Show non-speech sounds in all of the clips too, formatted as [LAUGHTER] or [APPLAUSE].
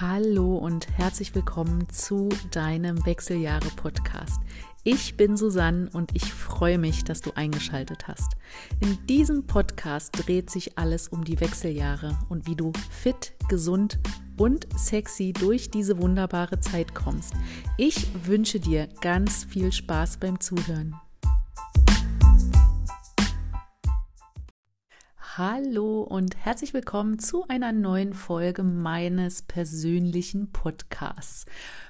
Hallo und herzlich willkommen zu deinem Wechseljahre-Podcast. Ich bin Susanne und ich freue mich, dass du eingeschaltet hast. In diesem Podcast dreht sich alles um die Wechseljahre und wie du fit, gesund und sexy durch diese wunderbare Zeit kommst. Ich wünsche dir ganz viel Spaß beim Zuhören. Hallo und herzlich willkommen zu einer neuen Folge meines persönlichen Podcasts.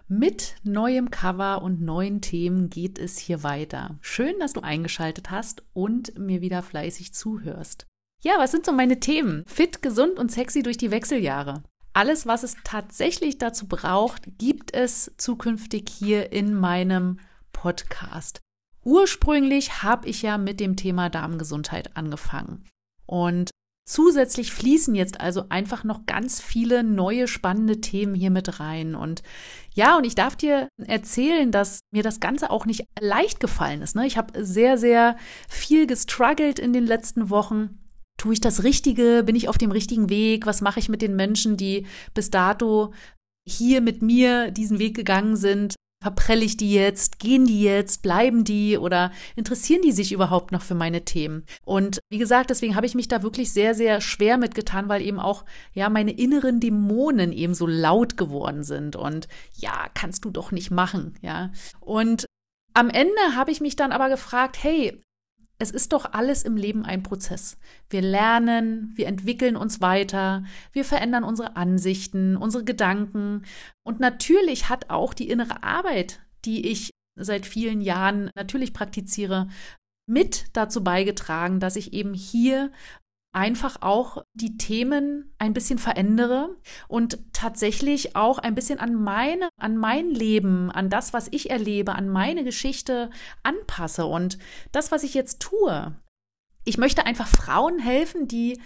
Mit neuem Cover und neuen Themen geht es hier weiter. Schön, dass du eingeschaltet hast und mir wieder fleißig zuhörst. Ja, was sind so meine Themen? Fit, gesund und sexy durch die Wechseljahre. Alles, was es tatsächlich dazu braucht, gibt es zukünftig hier in meinem Podcast. Ursprünglich habe ich ja mit dem Thema Darmgesundheit angefangen. Und zusätzlich fließen jetzt also einfach noch ganz viele neue spannende Themen hier mit rein. Und ja, und ich darf dir erzählen, dass mir das Ganze auch nicht leicht gefallen ist. Ne? Ich habe sehr, sehr viel gestruggelt in den letzten Wochen. Tue ich das Richtige? Bin ich auf dem richtigen Weg? Was mache ich mit den Menschen, die bis dato hier mit mir diesen Weg gegangen sind? Verprelle ich die jetzt? Gehen die jetzt? Bleiben die? Oder interessieren die sich überhaupt noch für meine Themen? Und wie gesagt, deswegen habe ich mich da wirklich sehr, sehr schwer mitgetan, weil eben auch, ja, meine inneren Dämonen eben so laut geworden sind. Und ja, kannst du doch nicht machen, ja. Und am Ende habe ich mich dann aber gefragt, hey, es ist doch alles im Leben ein Prozess. Wir lernen, wir entwickeln uns weiter, wir verändern unsere Ansichten, unsere Gedanken. Und natürlich hat auch die innere Arbeit, die ich seit vielen Jahren natürlich praktiziere, mit dazu beigetragen, dass ich eben hier einfach auch die Themen ein bisschen verändere und tatsächlich auch ein bisschen an meine, an mein Leben, an das, was ich erlebe, an meine Geschichte anpasse. Und das, was ich jetzt tue, ich möchte einfach Frauen helfen, die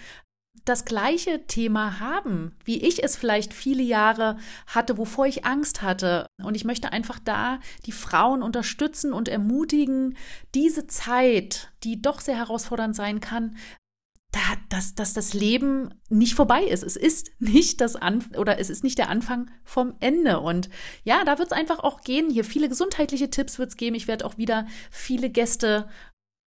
das gleiche Thema haben, wie ich es vielleicht viele Jahre hatte, wovor ich Angst hatte. Und ich möchte einfach da die Frauen unterstützen und ermutigen, diese Zeit, die doch sehr herausfordernd sein kann, dass, dass das Leben nicht vorbei ist. Es ist nicht das An oder es ist nicht der Anfang vom Ende. Und ja, da wird es einfach auch gehen. Hier viele gesundheitliche Tipps wird es geben. Ich werde auch wieder viele Gäste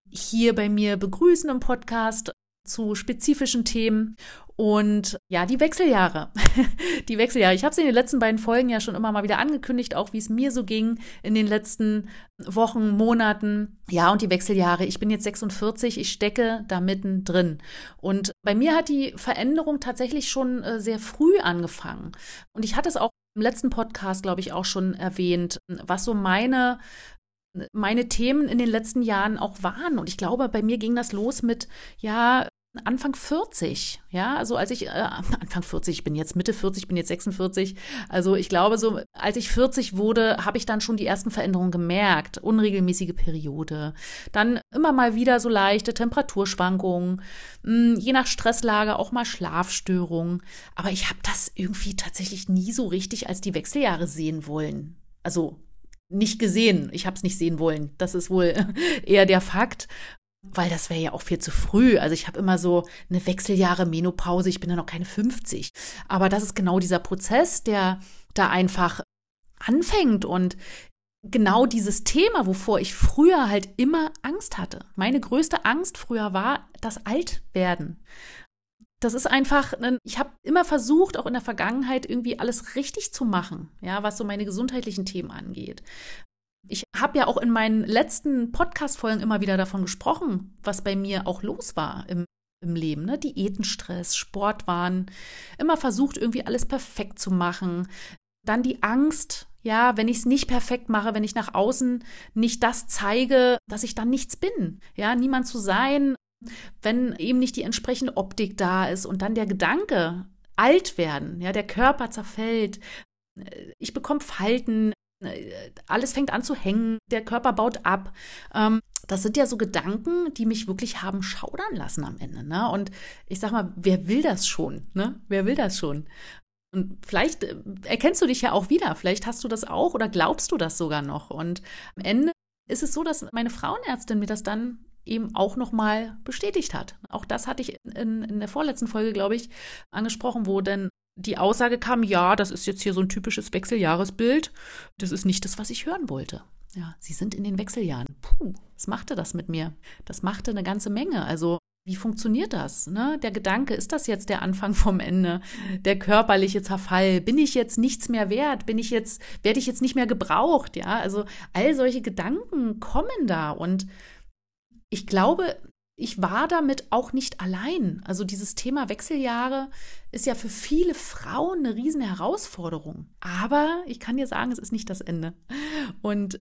hier bei mir begrüßen im Podcast zu spezifischen Themen. Und ja, die Wechseljahre. [LAUGHS] die Wechseljahre. Ich habe es in den letzten beiden Folgen ja schon immer mal wieder angekündigt, auch wie es mir so ging in den letzten Wochen, Monaten. Ja, und die Wechseljahre. Ich bin jetzt 46, ich stecke da mittendrin. Und bei mir hat die Veränderung tatsächlich schon äh, sehr früh angefangen. Und ich hatte es auch im letzten Podcast, glaube ich, auch schon erwähnt, was so meine meine Themen in den letzten Jahren auch waren. Und ich glaube, bei mir ging das los mit, ja, Anfang 40, ja, also als ich, äh, Anfang 40, ich bin jetzt Mitte 40, bin jetzt 46, also ich glaube so, als ich 40 wurde, habe ich dann schon die ersten Veränderungen gemerkt, unregelmäßige Periode, dann immer mal wieder so leichte Temperaturschwankungen, mh, hm, je nach Stresslage auch mal Schlafstörungen, aber ich habe das irgendwie tatsächlich nie so richtig als die Wechseljahre sehen wollen, also nicht gesehen, ich habe es nicht sehen wollen, das ist wohl [LAUGHS] eher der Fakt weil das wäre ja auch viel zu früh. Also ich habe immer so eine Wechseljahre Menopause, ich bin ja noch keine 50. Aber das ist genau dieser Prozess, der da einfach anfängt und genau dieses Thema, wovor ich früher halt immer Angst hatte. Meine größte Angst früher war das Altwerden. Das ist einfach, ich habe immer versucht, auch in der Vergangenheit irgendwie alles richtig zu machen, ja, was so meine gesundheitlichen Themen angeht. Ich habe ja auch in meinen letzten Podcast-Folgen immer wieder davon gesprochen, was bei mir auch los war im, im Leben. Ne? Diätenstress, Sportwahn, immer versucht, irgendwie alles perfekt zu machen. Dann die Angst, ja, wenn ich es nicht perfekt mache, wenn ich nach außen nicht das zeige, dass ich dann nichts bin. Ja, niemand zu sein, wenn eben nicht die entsprechende Optik da ist und dann der Gedanke, alt werden, ja, der Körper zerfällt, ich bekomme Falten, äh, alles fängt an zu hängen, der Körper baut ab. Ähm, das sind ja so Gedanken, die mich wirklich haben schaudern lassen am Ende. Ne? Und ich sag mal, wer will das schon? Ne? Wer will das schon? Und vielleicht äh, erkennst du dich ja auch wieder. Vielleicht hast du das auch oder glaubst du das sogar noch. Und am Ende ist es so, dass meine Frauenärztin mir das dann eben auch nochmal bestätigt hat. Auch das hatte ich in, in der vorletzten Folge, glaube ich, angesprochen, wo denn die Aussage kam, ja, das ist jetzt hier so ein typisches Wechseljahresbild. Das ist nicht das, was ich hören wollte. Ja, sie sind in den Wechseljahren. Puh, was machte das mit mir? Das machte eine ganze Menge. Also, wie funktioniert das? Ne? Der Gedanke, ist das jetzt der Anfang vom Ende? Der körperliche Zerfall? Bin ich jetzt nichts mehr wert? Bin ich jetzt, werde ich jetzt nicht mehr gebraucht? Ja, also all solche Gedanken kommen da und ich glaube, ich war damit auch nicht allein. Also dieses Thema Wechseljahre ist ja für viele Frauen eine riesen Herausforderung. Aber ich kann dir sagen, es ist nicht das Ende. Und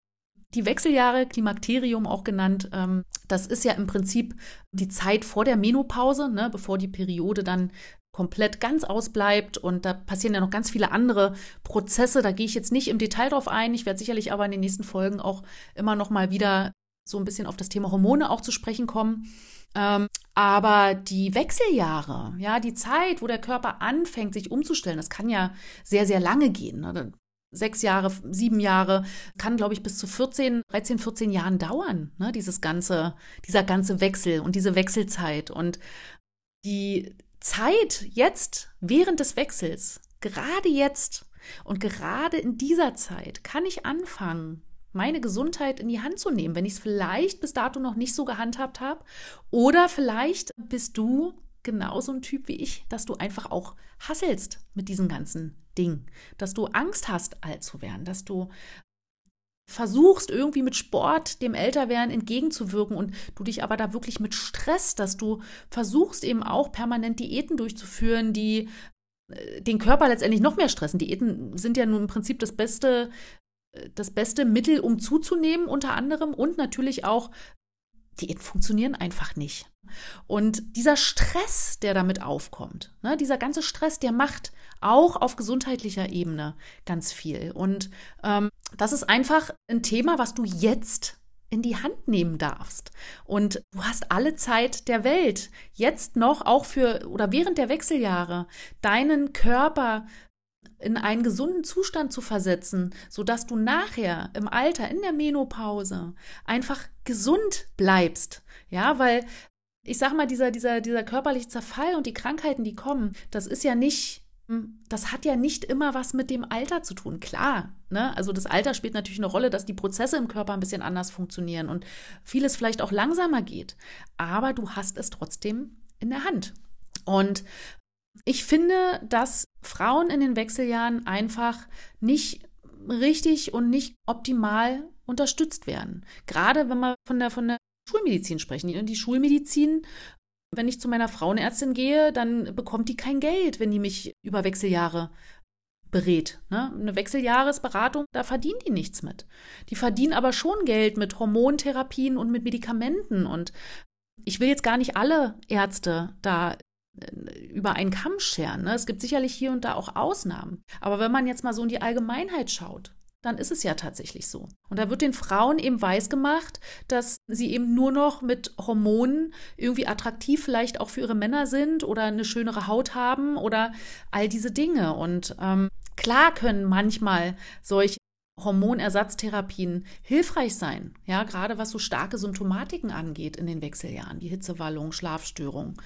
die Wechseljahre, Klimakterium auch genannt, ähm, das ist ja im Prinzip die Zeit vor der Menopause, ne, bevor die Periode dann komplett ganz ausbleibt und da passieren ja noch ganz viele andere Prozesse, da gehe ich jetzt nicht im Detail drauf ein, ich werde sicherlich aber in den nächsten Folgen auch immer noch mal wieder so ein bisschen auf das Thema Hormone auch zu sprechen kommen. Ähm, aber die Wechseljahre, ja, die Zeit, wo der Körper anfängt, sich umzustellen, das kann ja sehr, sehr lange gehen. Ne? Sechs Jahre, sieben Jahre, kann, glaube ich, bis zu 14, 13, 14 Jahren dauern, ne? dieses ganze, dieser ganze Wechsel und diese Wechselzeit. Und die Zeit jetzt, während des Wechsels, gerade jetzt und gerade in dieser Zeit, kann ich anfangen, meine Gesundheit in die Hand zu nehmen, wenn ich es vielleicht bis dato noch nicht so gehandhabt habe. Oder vielleicht bist du genauso ein Typ wie ich, dass du einfach auch hasselst mit diesem ganzen Ding, dass du Angst hast, alt zu werden, dass du versuchst irgendwie mit Sport dem Älterwerden entgegenzuwirken und du dich aber da wirklich mit Stress, dass du versuchst eben auch permanent Diäten durchzuführen, die äh, den Körper letztendlich noch mehr stressen. Diäten sind ja nun im Prinzip das beste das beste Mittel, um zuzunehmen, unter anderem. Und natürlich auch, Diäten funktionieren einfach nicht. Und dieser Stress, der damit aufkommt, ne, dieser ganze Stress, der macht auch auf gesundheitlicher Ebene ganz viel. Und ähm, das ist einfach ein Thema, was du jetzt in die Hand nehmen darfst. Und du hast alle Zeit der Welt, jetzt noch auch für oder während der Wechseljahre, deinen Körper in einen gesunden Zustand zu versetzen, sodass du nachher im Alter, in der Menopause einfach gesund bleibst. Ja, weil ich sag mal, dieser, dieser, dieser körperliche Zerfall und die Krankheiten, die kommen, das ist ja nicht, hm, das hat ja nicht immer was mit dem Alter zu tun. Klar, ne? Also das Alter spielt natürlich eine Rolle, dass die Prozesse im Körper ein bisschen anders funktionieren und vieles vielleicht auch langsamer geht. Aber du hast es trotzdem in der Hand. Und ich finde, dass Frauen in den Wechseljahren einfach nicht richtig und nicht optimal unterstützt werden. Gerade wenn wir von der, von der Schulmedizin sprechen. Die Schulmedizin, wenn ich zu meiner Frauenärztin gehe, dann bekommt die kein Geld, wenn die mich über Wechseljahre berät. Ne? Eine Wechseljahresberatung, da verdienen die nichts mit. Die verdienen aber schon Geld mit Hormontherapien und mit Medikamenten. Und ich will jetzt gar nicht alle Ärzte da über einen Kamm scheren. Ne? Es gibt sicherlich hier und da auch Ausnahmen. Aber wenn man jetzt mal so in die Allgemeinheit schaut, dann ist es ja tatsächlich so. Und da wird den Frauen eben weisgemacht, dass sie eben nur noch mit Hormonen irgendwie attraktiv vielleicht auch für ihre Männer sind oder eine schönere Haut haben oder all diese Dinge. Und ähm, klar können manchmal solche Hormonersatztherapien hilfreich sein, ja, gerade was so starke Symptomatiken angeht in den Wechseljahren, die Hitzewallung, Schlafstörung,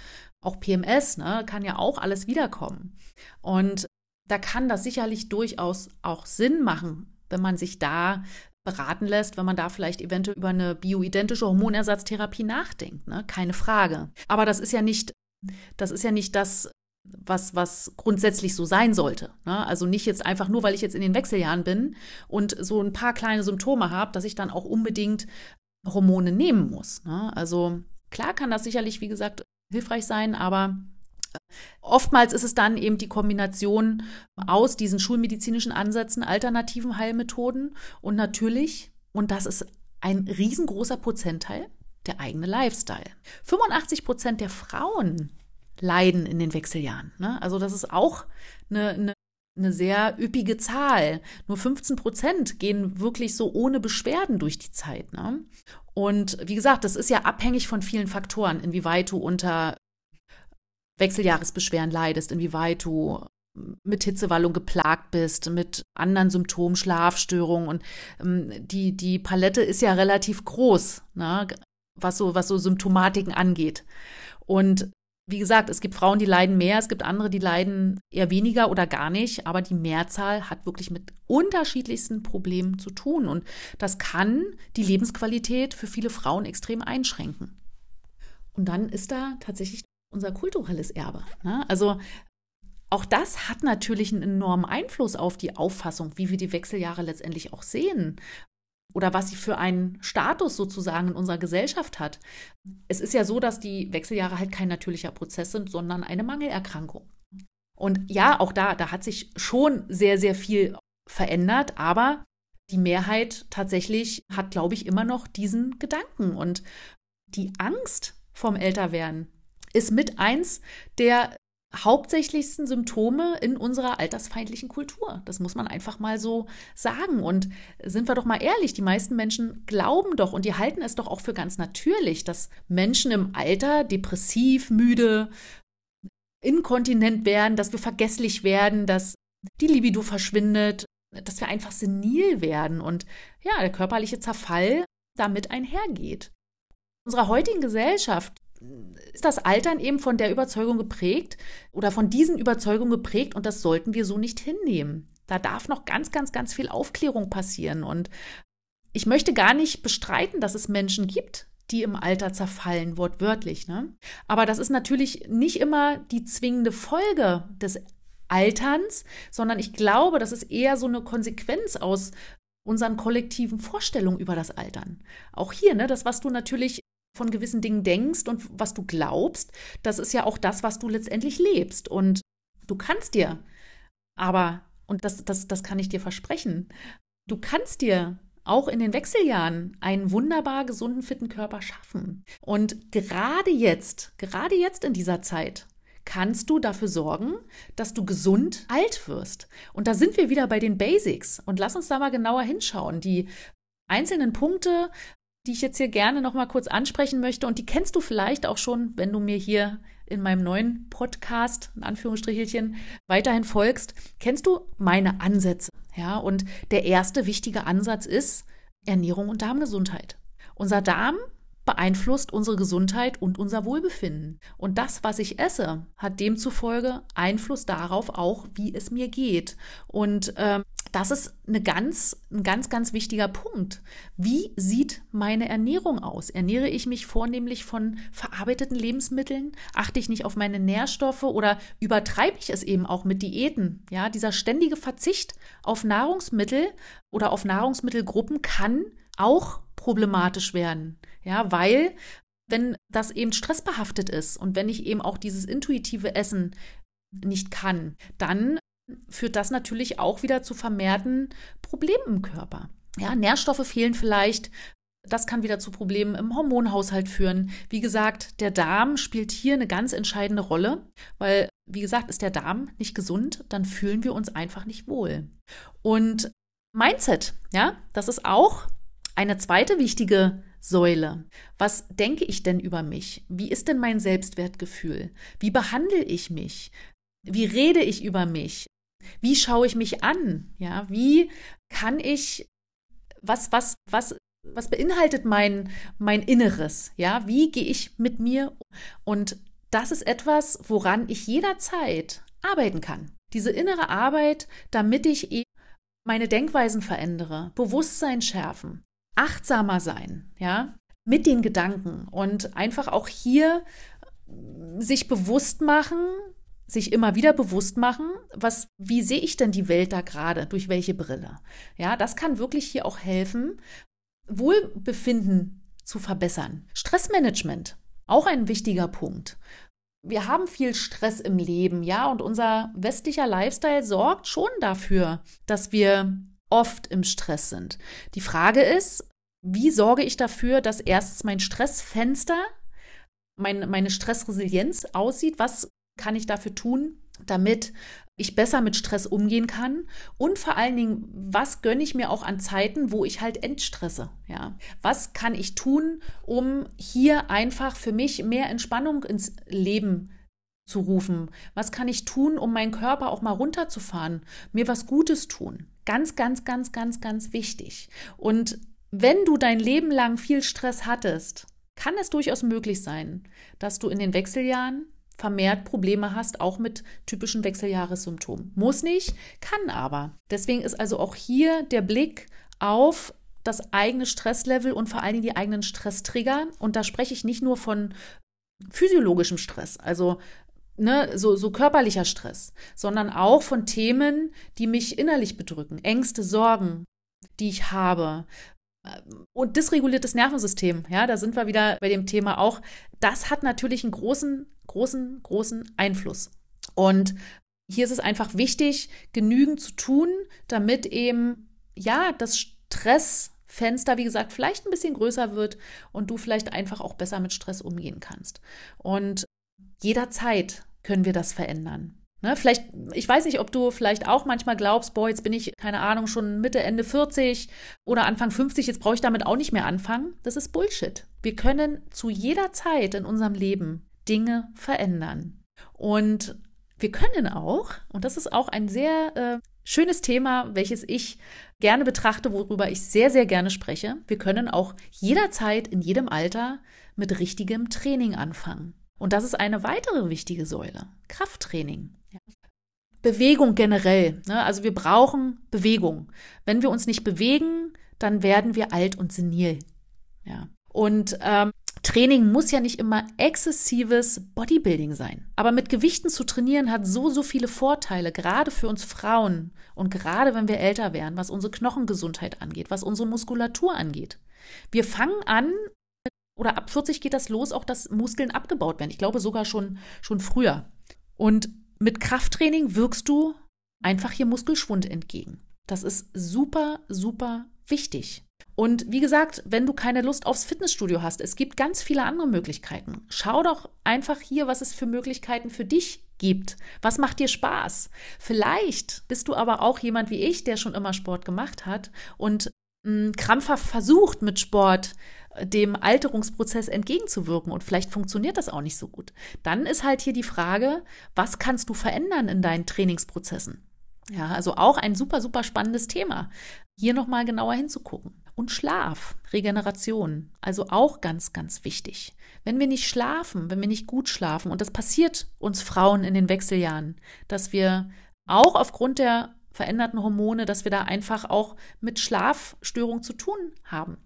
auch PMS, ne, kann ja auch alles wiederkommen. Und da kann das sicherlich durchaus auch Sinn machen, wenn man sich da beraten lässt, wenn man da vielleicht eventuell über eine bioidentische Hormonersatztherapie nachdenkt, ne? keine Frage. Aber das ist ja nicht, das ist ja nicht das, was, was grundsätzlich so sein sollte. Ne? Also nicht jetzt einfach nur, weil ich jetzt in den Wechseljahren bin und so ein paar kleine Symptome habe, dass ich dann auch unbedingt Hormone nehmen muss. Ne? Also klar kann das sicherlich, wie gesagt, hilfreich sein, aber äh, Oftmals ist es dann eben die Kombination aus diesen schulmedizinischen Ansätzen, alternativen Heilmethoden und natürlich, und das ist ein riesengroßer Prozentteil, der eigene Lifestyle. 85 Prozent der Frauen leiden in den Wechseljahren. Ne? Also das ist auch eine, eine, eine sehr üppige Zahl. Nur 15 Prozent gehen wirklich so ohne Beschwerden durch die Zeit. Ne? Und wie gesagt, das ist ja abhängig von vielen Faktoren, inwieweit du unter Wechseljahresbeschwerden leidest, inwieweit du mit Hitzewallung geplagt bist, mit anderen Symptomen, Schlafstörungen. Und ähm, die, die Palette ist ja relativ groß, ne? was, so, was so Symptomatiken angeht. Und wie gesagt, es gibt Frauen, die leiden mehr, es gibt andere, die leiden eher weniger oder gar nicht, aber die Mehrzahl hat wirklich mit unterschiedlichsten Problemen zu tun und das kann die Lebensqualität für viele Frauen extrem einschränken. Und dann ist da tatsächlich unser kulturelles Erbe. Ne? Also auch das hat natürlich einen enormen Einfluss auf die Auffassung, wie wir die Wechseljahre letztendlich auch sehen oder was sie für einen Status sozusagen in unserer Gesellschaft hat. Es ist ja so, dass die Wechseljahre halt kein natürlicher Prozess sind, sondern eine Mangelerkrankung. Und ja, auch da, da hat sich schon sehr, sehr viel verändert, aber die Mehrheit tatsächlich hat, glaube ich, immer noch diesen Gedanken. Und die Angst vom Älterwerden ist mit eins der hauptsächlichsten Symptome in unserer altersfeindlichen Kultur. Das muss man einfach mal so sagen. Und sind wir doch mal ehrlich, die meisten Menschen glauben doch und die halten es doch auch für ganz natürlich, dass Menschen im Alter depressiv, müde, inkontinent werden, dass wir vergesslich werden, dass die Libido verschwindet, dass wir einfach senil werden und ja, der körperliche Zerfall damit einhergeht. In unserer heutigen Gesellschaft ist das Altern eben von der Überzeugung geprägt oder von diesen Überzeugungen geprägt und das sollten wir so nicht hinnehmen. Da darf noch ganz, ganz, ganz viel Aufklärung passieren und ich möchte gar nicht bestreiten, dass es Menschen gibt, die im Alter zerfallen, wortwörtlich. Ne? Aber das ist natürlich nicht immer die zwingende Folge des Alterns, sondern ich glaube, das ist eher so eine Konsequenz aus unseren kollektiven Vorstellungen über das Altern. Auch hier, ne, das, was du natürlich von gewissen Dingen denkst und was du glaubst, das ist ja auch das, was du letztendlich lebst. Und du kannst dir, aber, und das, das, das kann ich dir versprechen, du kannst dir auch in den Wechseljahren einen wunderbar gesunden, fitten Körper schaffen. Und gerade jetzt, gerade jetzt in dieser Zeit, kannst du dafür sorgen, dass du gesund alt wirst. Und da sind wir wieder bei den Basics. Und lass uns da mal genauer hinschauen. Die einzelnen Punkte, die ich jetzt hier gerne noch mal kurz ansprechen möchte und die kennst du vielleicht auch schon, wenn du mir hier in meinem neuen Podcast, in Anführungsstrichelchen, weiterhin folgst, kennst du meine Ansätze. Ja, und der erste wichtige Ansatz ist Ernährung und Darmgesundheit. Unser Darm beeinflusst unsere Gesundheit und unser Wohlbefinden. Und das, was ich esse, hat demzufolge Einfluss darauf auch, wie es mir geht. Und ähm, das ist eine ganz, ein ganz, ganz wichtiger Punkt. Wie sieht meine Ernährung aus? Ernähre ich mich vornehmlich von verarbeiteten Lebensmitteln? Achte ich nicht auf meine Nährstoffe oder übertreibe ich es eben auch mit Diäten? Ja, dieser ständige Verzicht auf Nahrungsmittel oder auf Nahrungsmittelgruppen kann auch problematisch werden. Ja, weil wenn das eben stressbehaftet ist und wenn ich eben auch dieses intuitive Essen nicht kann, dann führt das natürlich auch wieder zu vermehrten Problemen im Körper. Ja, Nährstoffe fehlen vielleicht. Das kann wieder zu Problemen im Hormonhaushalt führen. Wie gesagt, der Darm spielt hier eine ganz entscheidende Rolle, weil, wie gesagt, ist der Darm nicht gesund, dann fühlen wir uns einfach nicht wohl. Und Mindset, ja, das ist auch eine zweite wichtige Säule. Was denke ich denn über mich? Wie ist denn mein Selbstwertgefühl? Wie behandle ich mich? Wie rede ich über mich? Wie schaue ich mich an? Ja, wie kann ich, was, was, was, was beinhaltet mein, mein Inneres? Ja, wie gehe ich mit mir? Und das ist etwas, woran ich jederzeit arbeiten kann. Diese innere Arbeit, damit ich eben meine Denkweisen verändere, Bewusstsein schärfen, achtsamer sein, ja, mit den Gedanken und einfach auch hier sich bewusst machen, sich immer wieder bewusst machen, was, wie sehe ich denn die Welt da gerade, durch welche Brille? Ja, das kann wirklich hier auch helfen, Wohlbefinden zu verbessern. Stressmanagement, auch ein wichtiger Punkt. Wir haben viel Stress im Leben, ja, und unser westlicher Lifestyle sorgt schon dafür, dass wir oft im Stress sind. Die Frage ist, wie sorge ich dafür, dass erstens mein Stressfenster, mein, meine Stressresilienz aussieht? Was kann ich dafür tun, damit ich besser mit Stress umgehen kann und vor allen Dingen, was gönne ich mir auch an Zeiten, wo ich halt entstresse, ja? Was kann ich tun, um hier einfach für mich mehr Entspannung ins Leben zu rufen? Was kann ich tun, um meinen Körper auch mal runterzufahren, mir was Gutes tun? Ganz, ganz, ganz, ganz, ganz wichtig. Und wenn du dein Leben lang viel Stress hattest, kann es durchaus möglich sein, dass du in den Wechseljahren vermehrt Probleme hast, auch mit typischen Wechseljahressymptomen. Muss nicht, kann aber. Deswegen ist also auch hier der Blick auf das eigene Stresslevel und vor allen Dingen die eigenen Stresstrigger. Und da spreche ich nicht nur von physiologischem Stress, also ne, so, so körperlicher Stress, sondern auch von Themen, die mich innerlich bedrücken, Ängste, Sorgen, die ich habe. Und dysreguliertes Nervensystem, ja, da sind wir wieder bei dem Thema auch. Das hat natürlich einen großen, großen, großen Einfluss. Und hier ist es einfach wichtig, genügend zu tun, damit eben, ja, das Stressfenster, wie gesagt, vielleicht ein bisschen größer wird und du vielleicht einfach auch besser mit Stress umgehen kannst. Und jederzeit können wir das verändern. Ne, vielleicht, ich weiß nicht, ob du vielleicht auch manchmal glaubst, boah, jetzt bin ich, keine Ahnung, schon Mitte, Ende 40 oder Anfang 50, jetzt brauche ich damit auch nicht mehr anfangen. Das ist Bullshit. Wir können zu jeder Zeit in unserem Leben Dinge verändern. Und wir können auch, und das ist auch ein sehr äh, schönes Thema, welches ich gerne betrachte, worüber ich sehr, sehr gerne spreche, wir können auch jederzeit in jedem Alter mit richtigem Training anfangen. Und das ist eine weitere wichtige Säule, Krafttraining. Bewegung generell. Ne? Also wir brauchen Bewegung. Wenn wir uns nicht bewegen, dann werden wir alt und senil. Ja. Und ähm, Training muss ja nicht immer exzessives Bodybuilding sein. Aber mit Gewichten zu trainieren hat so, so viele Vorteile, gerade für uns Frauen und gerade wenn wir älter werden, was unsere Knochengesundheit angeht, was unsere Muskulatur angeht. Wir fangen an, oder ab 40 geht das los, auch dass Muskeln abgebaut werden. Ich glaube sogar schon, schon früher. Und mit Krafttraining wirkst du einfach hier Muskelschwund entgegen. Das ist super, super wichtig. Und wie gesagt, wenn du keine Lust aufs Fitnessstudio hast, es gibt ganz viele andere Möglichkeiten. Schau doch einfach hier, was es für Möglichkeiten für dich gibt. Was macht dir Spaß? Vielleicht bist du aber auch jemand wie ich, der schon immer Sport gemacht hat und mh, mm, krampfhaft versucht, mit Sport dem Alterungsprozess entgegenzuwirken und vielleicht funktioniert das auch nicht so gut. Dann ist halt hier die Frage, was kannst du verändern in deinen Trainingsprozessen? Ja, also auch ein super, super spannendes Thema. Hier nochmal genauer hinzugucken. Und Schlaf, Regeneration, also auch ganz, ganz wichtig. Wenn wir nicht schlafen, wenn wir nicht gut schlafen, und das passiert uns Frauen in den Wechseljahren, dass wir auch aufgrund der veränderten Hormone, dass wir da einfach auch mit Schlafstörungen zu tun haben.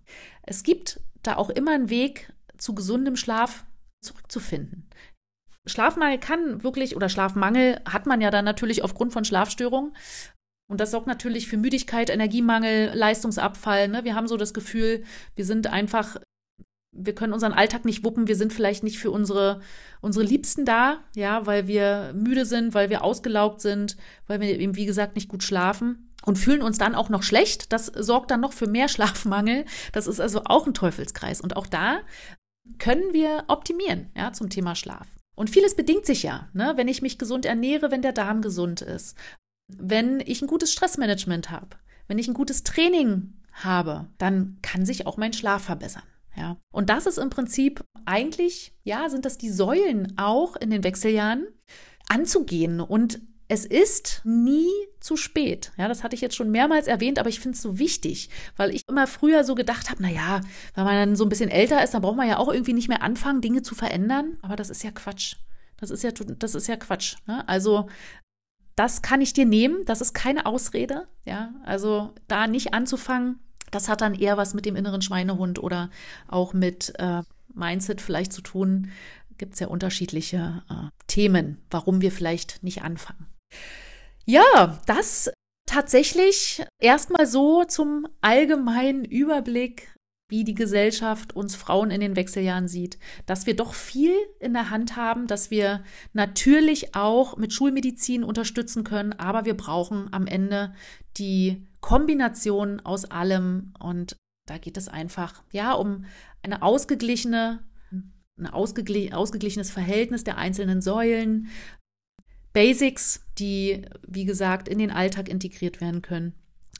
Es gibt da auch immer einen Weg zu gesundem Schlaf zurückzufinden. Schlafmangel kann wirklich, oder Schlafmangel hat man ja dann natürlich aufgrund von Schlafstörungen. Und das sorgt natürlich für Müdigkeit, Energiemangel, Leistungsabfall. Ne? Wir haben so das Gefühl, wir sind einfach, wir können unseren Alltag nicht wuppen, wir sind vielleicht nicht für unsere, unsere Liebsten da, ja, weil wir müde sind, weil wir ausgelaugt sind, weil wir eben, wie gesagt, nicht gut schlafen und fühlen uns dann auch noch schlecht. Das sorgt dann noch für mehr [LAUGHS] Schlafmangel. Das ist also auch ein Teufelskreis. Und auch da können wir optimieren, ja, zum Thema Schlaf. Und vieles bedingt sich ja, ne? wenn ich mich gesund ernähre, wenn der Darm gesund ist, wenn ich ein gutes Stressmanagement habe, wenn ich ein gutes Training habe, dann kann sich auch mein Schlaf verbessern. Ja. Und das ist im Prinzip eigentlich, ja, sind das die Säulen auch in den Wechseljahren anzugehen und es ist nie zu spät. Ja, das hatte ich jetzt schon mehrmals erwähnt, aber ich finde es so wichtig, weil ich immer früher so gedacht habe, naja, wenn man dann so ein bisschen älter ist, dann braucht man ja auch irgendwie nicht mehr anfangen, Dinge zu verändern. Aber das ist ja Quatsch. Das ist ja, das ist ja Quatsch. Ne? Also das kann ich dir nehmen. Das ist keine Ausrede. Ja, also da nicht anzufangen, das hat dann eher was mit dem inneren Schweinehund oder auch mit äh, Mindset vielleicht zu tun. Gibt es ja unterschiedliche äh, Themen, warum wir vielleicht nicht anfangen. Ja, das tatsächlich erstmal so zum allgemeinen Überblick, wie die Gesellschaft uns Frauen in den Wechseljahren sieht, dass wir doch viel in der Hand haben, dass wir natürlich auch mit Schulmedizin unterstützen können, aber wir brauchen am Ende die Kombination aus allem. Und da geht es einfach ja um eine ausgeglichene ein ausgeglichenes Verhältnis der einzelnen Säulen, Basics, die, wie gesagt, in den Alltag integriert werden können.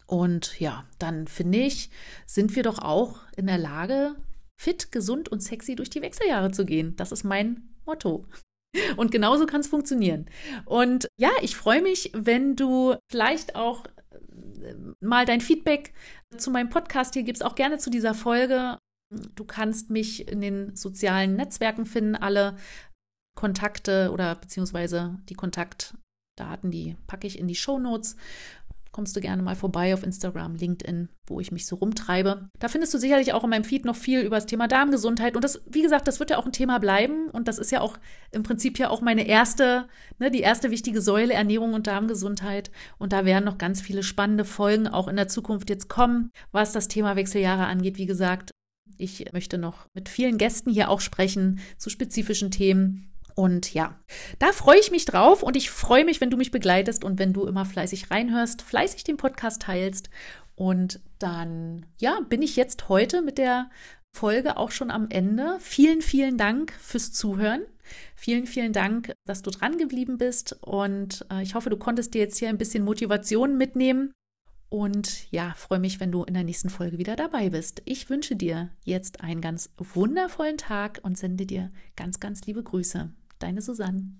Und ja, dann finde ich, sind wir doch auch in der Lage, fit, gesund und sexy durch die Wechseljahre zu gehen. Das ist mein Motto. Und genauso kann es funktionieren. Und ja, ich freue mich, wenn du vielleicht auch äh, mal dein Feedback zu meinem Podcast hier gibst, auch gerne zu dieser Folge. Du kannst mich in den sozialen Netzwerken finden, alle Kontakte oder beziehungsweise die Kontaktdaten, die packe ich in die Show Notes kommst du gerne mal vorbei auf Instagram, LinkedIn, wo ich mich so rumtreibe. Da findest du sicherlich auch in meinem Feed noch viel über das Thema Darmgesundheit. Und das, wie gesagt, das wird ja auch ein Thema bleiben. Und das ist ja auch im Prinzip ja auch meine erste, ne, die erste wichtige Säule Ernährung und Darmgesundheit. Und da werden noch ganz viele spannende Folgen auch in der Zukunft jetzt kommen, was das Thema Wechseljahre angeht. Wie gesagt, ich möchte noch mit vielen Gästen hier auch sprechen zu spezifischen Themen. Und ja, da freue ich mich drauf und ich freue mich, wenn du mich begleitest und wenn du immer fleißig reinhörst, fleißig den Podcast teilst. Und dann, ja, bin ich jetzt heute mit der Folge auch schon am Ende. Vielen, vielen Dank fürs Zuhören. Vielen, vielen Dank, dass du dran geblieben bist. Und äh, ich hoffe, du konntest dir jetzt hier ein bisschen Motivation mitnehmen. Und ja, freue mich, wenn du in der nächsten Folge wieder dabei bist. Ich wünsche dir jetzt einen ganz wundervollen Tag und sende dir ganz, ganz liebe Grüße. Deine Susanne.